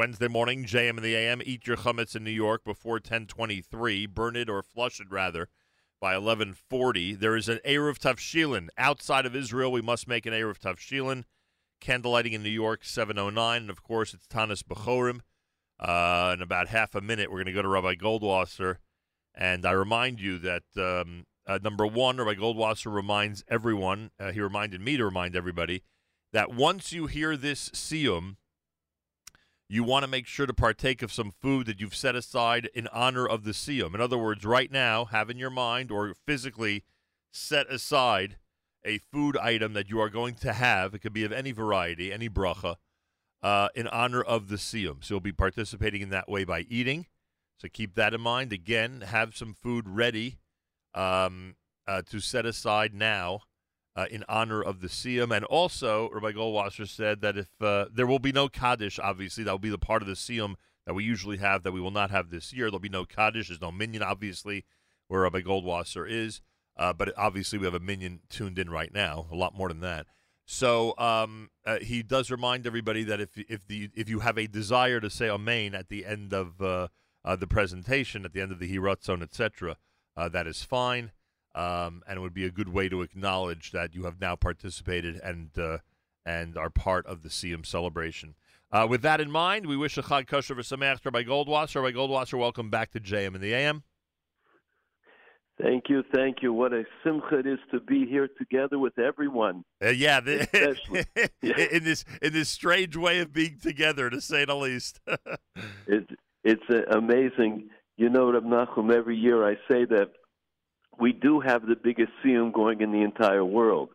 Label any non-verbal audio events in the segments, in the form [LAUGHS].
Wednesday morning, JM in the AM. Eat your chametz in New York before 1023. Burn it or flush it, rather, by 1140. There is an Eruv Tavshilin. Outside of Israel, we must make an Eruv Tavshilin. Candlelighting in New York, 709. And, of course, it's Tanis Bechorim. Uh, in about half a minute, we're going to go to Rabbi Goldwasser. And I remind you that, um, uh, number one, Rabbi Goldwasser reminds everyone, uh, he reminded me to remind everybody, that once you hear this siyum, you want to make sure to partake of some food that you've set aside in honor of the siyum. In other words, right now, have in your mind or physically set aside a food item that you are going to have. It could be of any variety, any bracha, uh, in honor of the siyum. So you'll be participating in that way by eating. So keep that in mind. Again, have some food ready um, uh, to set aside now uh, in honor of the Siyum. And also, Rabbi Goldwasser said that if uh, there will be no Kaddish, obviously, that will be the part of the Siyum that we usually have that we will not have this year. There'll be no Kaddish. There's no minyan, obviously, where Rabbi Goldwasser is. Uh, but obviously, we have a minyan tuned in right now, a lot more than that. So um, uh, he does remind everybody that if if the if you have a desire to say Amen at the end of uh, uh, the presentation, at the end of the Hiratzon, etc., that is fine um, and it would be a good way to acknowledge that you have now participated and uh, and are part of the Siyum celebration. Uh, with that in mind, we wish a Chag Kosher V'Sameach Rabbi Goldwasser. Rabbi Goldwasser, welcome back to JM in the AM. Thank you, thank you. What a simcha it is to be here together with everyone. Uh, yeah, the, [LAUGHS] in this in this strange way of being together, to say the least. [LAUGHS] it, it's amazing. You know, Rab Nachum, every year I say that we do have the biggest siyum going in the entire world.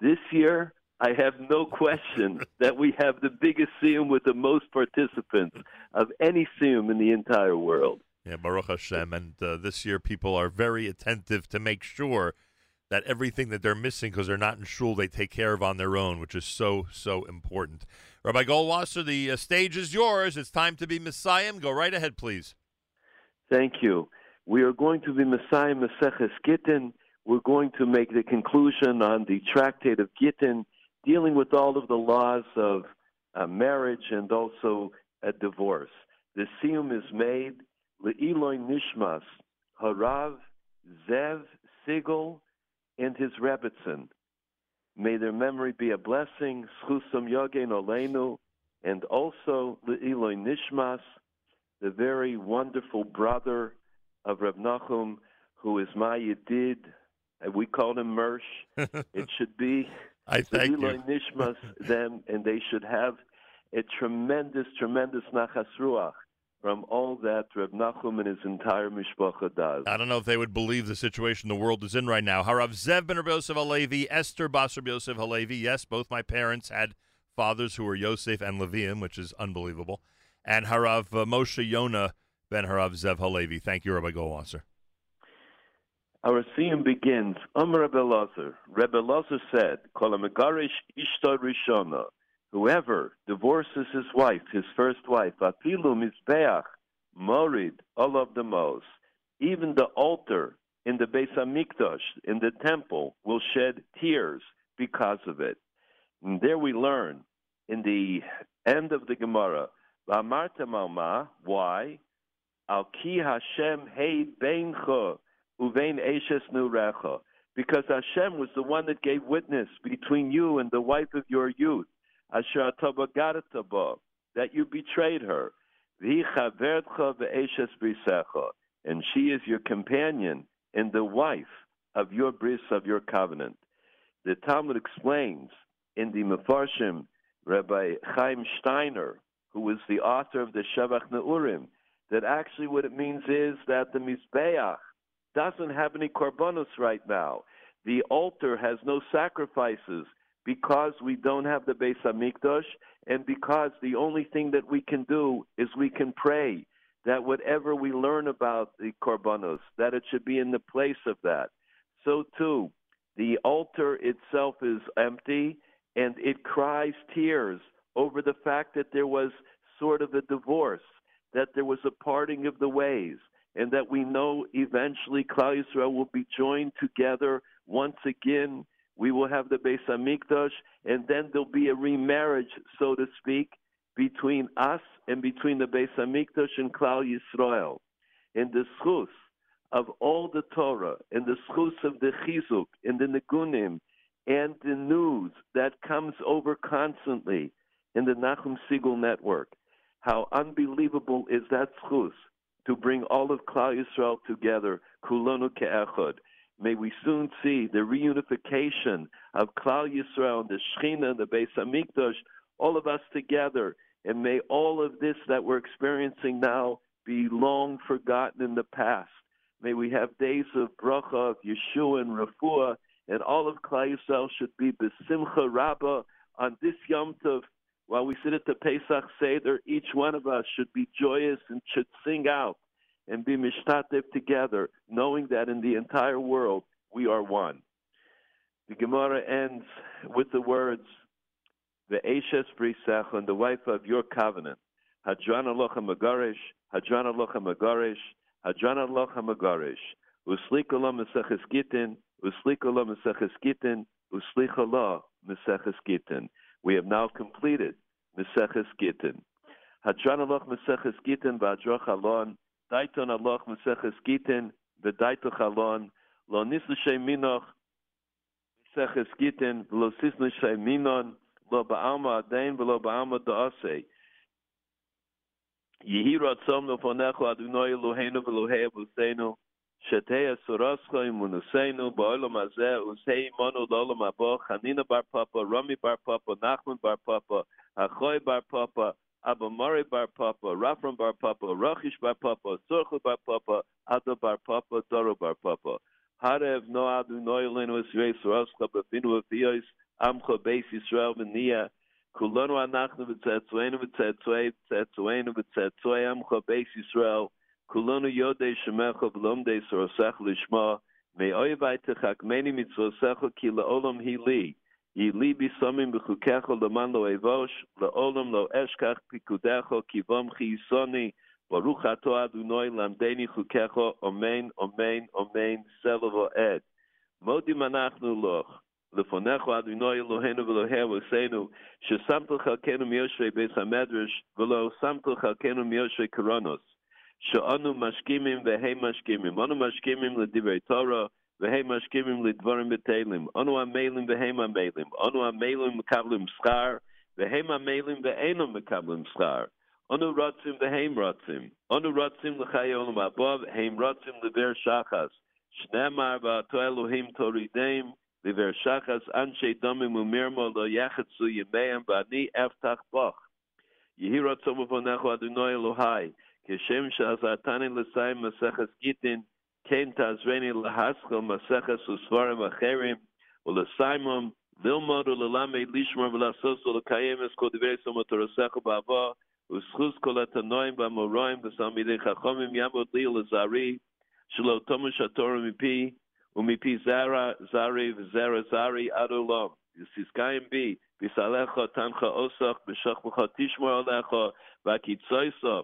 This year, I have no [LAUGHS] question that we have the biggest siyum with the most participants of any siyum in the entire world. Yeah, Baruch Hashem. And uh, this year, people are very attentive to make sure that everything that they're missing because they're not in shul, they take care of on their own, which is so, so important. Rabbi Goldwasser, the uh, stage is yours. It's time to be Mesayem. Go right ahead, please. Thank you. We are going to be Mesayem Maseches Gittin. We're going to make the conclusion on the Tractate of Gittin, dealing with all of the laws of uh, marriage and also a divorce. The siyum is made Le'iloi Nishmas, Harav, Zev, Segal, and his Rebbitzin. May their memory be a blessing, Schusam Yogen Olenu, and also Le'iloi Nishmas, the very wonderful brother of Reb Nachum, who is my Yedid. We call him Mersh. [LAUGHS] it should be I thank you. Nishmas [LAUGHS] them, and they should have a tremendous, tremendous nachas ruach from all that Reb Nachum and his entire mishpacha does. I don't know if they would believe the situation the world is in right now. Harav Zev ben Rabbi Yosef Halevi, Esther Basar Yosef Halevi. Yes, both my parents had fathers who were Yosef and Levium, which is unbelievable. And Harav uh, Moshe Yonah Ben Harav Zev Halevi. Thank you, Rabbi Goldwasser. Our theme begins. Um Rebbe Lazar. Rebbe Lazar said, ishtar rishona. Whoever divorces his wife, his first wife, afilu mizbeach, morid, all of the most, even the altar in the Beis Hamikdash, in the temple, will shed tears because of it. And there we learn in the end of the Gemara, why? Al ki Hashem hey beincha uvein eshes nurecha. Because Hashem was the one that gave witness between you and the wife of your youth, Asher that you betrayed her. And she is your companion and the wife of your bris, of your covenant. The Talmud explains in the Mefarshim, Rabbi Chaim Steiner, who was the author of the Shevach Neurim, that actually what it means is that the Mizbeach doesn't have any korbanos right now. The altar has no sacrifices because we don't have the Beis Hamikdash, and because the only thing that we can do is we can pray that whatever we learn about the korbanos, that it should be in the place of that. So too, the altar itself is empty, and it cries tears over the fact that there was sort of a divorce that there was a parting of the ways, and that we know eventually Klal Yisrael will be joined together once again. We will have the Beis Hamikdash, and then there'll be a remarriage, so to speak, between us and between the Beis Hamikdash and Klal Yisrael, in the schus of all the Torah, in the schus of the chizuk, in the nigunim, and the news that comes over constantly in the Nachum Segal network. How unbelievable is that schus to bring all of Klal Yisrael together, kulonu ke'echad. May we soon see the reunification of Klal Yisrael, and the Shechina, the Beis Hamikdash, all of us together, and may all of this that we're experiencing now be long forgotten in the past. May we have days of bracha, of Yeshua and Refuah, and all of Klal Yisrael should be besimcha rabbah on this Yom Tov. While we sit at the Pesach Seder, each one of us should be joyous and should sing out and be mishtatev together, knowing that in the entire world we are one. The Gemara ends with the words, "The Eshes Brisach, the wife of your covenant, Hadran Alocha Magarish, Hadran Alocha Magarish, Hadran Alocha Magarish, Uslik Olam Meseches Gitin, Uslik Olam Meseches Gitin, Uslik Allah Meseches Gitin." We have now completed Meseches Gitin. Hadran Aloch Meseches Gitin, V'Adroch Alon, Daiton Aloch Meseches Gitin, V'Daito Chalon, Lo Nislishay Minoch, Meseches Gitin, V'Lo Sislishay Minon, Lo Ba'alma Adain, V'Lo Ba'alma Da'asei. Yehi Ratzom Lefonecho Adonai Eloheinu V'Elohei Avuseinu, Shetei Asurascha Imunuseinu, Ba'olam Hazeh, Usei Imonu L'Olam Abo, Chanina Bar Papa, Rami Bar Papa, Nachman Bar Papa, Achoy Bar Papa, Abamari Bar Papa, Rafram Bar Papa, Rachish Bar Papa, Surchu Bar Papa, Ado Bar Papa, Doro Bar Papa. Harev no Adonai Elenu Esrei Surascha Befinu Avios, Amcha Beis Yisrael V'Nia, Kulonu Anachnu V'Tzetzuenu V'Tzetzue, V'Tzetzuenu V'Tzetzue, Amcha Beis Yisrael, Kulonu Yodei Shemecha V'Lomdei Sorosech Lishma, May Oyevai Techakmeni Mitzvosecha Ki La'olam Hili, Yili Bisomim B'Chukecha Leman Lo Evosh, La'olam Lo Eshkach Pikudecha Kivom Chi Yisoni, Baruch Ato Adonai Lamdeni Chukecha, Amen, Amen, Amen, Selav Ed. Modim Anachnu Loch, לפניך אדוני אלוהינו ואלוהי אבותינו, ששמת חלקנו מיושבי בית המדרש, ולא שמת חלקנו מיושבי קרונוס, She'anu mashkimim vehe mashkimim. Anu mashkimim l'divrei Torah vehe mashkimim l'dvarim b'teilim. Anu amelim vehe amelim. Anu amelim mekablim schar vehe amelim ve'enu mekablim schar. Anu ratzim veheim ratzim. Anu ratzim l'chayi olam abov heim ratzim l'ver shachas. Shnemar v'ato Elohim torideim l'ver shachas anshe domim umirmo lo yachetzu yemeim v'ani eftach boch. Yehi ratzomu vonecho Adonai Elohai. Keshem Shazatani L'Sayim Maseches Gitin. Ken Tazreni L'Haschel Maseches Usvarim Acherim. U'Lesaimum. Lilmod U'Lelamed Lishmar V'Lasoso L'Kayem Es Kol Divrei Somotorosecho Ba'ava. U'Schus Kol Atanoim Ba'Moroim V'Samidei Chachomim Yamod Li L'Zari. Shelo Tomush HaTorah Mipi. ומיפי זרע זרי וזרע זרי עד עולם. יסיסקיים בי, ביסעליך תנך אוסך, בשוכבך תשמור עליך, והקיצויסו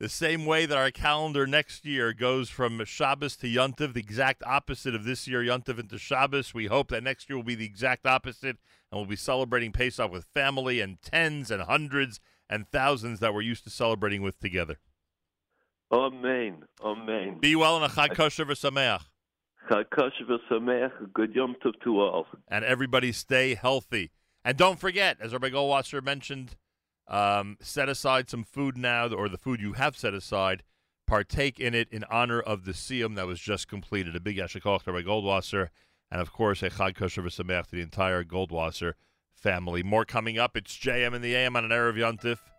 the same way that our calendar next year goes from Shabbos to Yontiv, the exact opposite of this year, Yontiv into Shabbos, we hope that next year will be the exact opposite, and we'll be celebrating Pesach with family and tens and hundreds and thousands that we're used to celebrating with together. Amen. Amen. Be well and a Chag Kosher v'Sameach. Chag Kosher v'Sameach. Good Yom Tov to all. And everybody stay healthy. And don't forget, as Rabbi Goldwasser mentioned, um, set aside some food now, or the food you have set aside. Partake in it in honor of the Siyum that was just completed. A big Yashikoch to Rabbi Goldwasser. And of course, a Chag Kosher to the entire Goldwasser family. More coming up. It's JM in the AM on an Erev Yontif.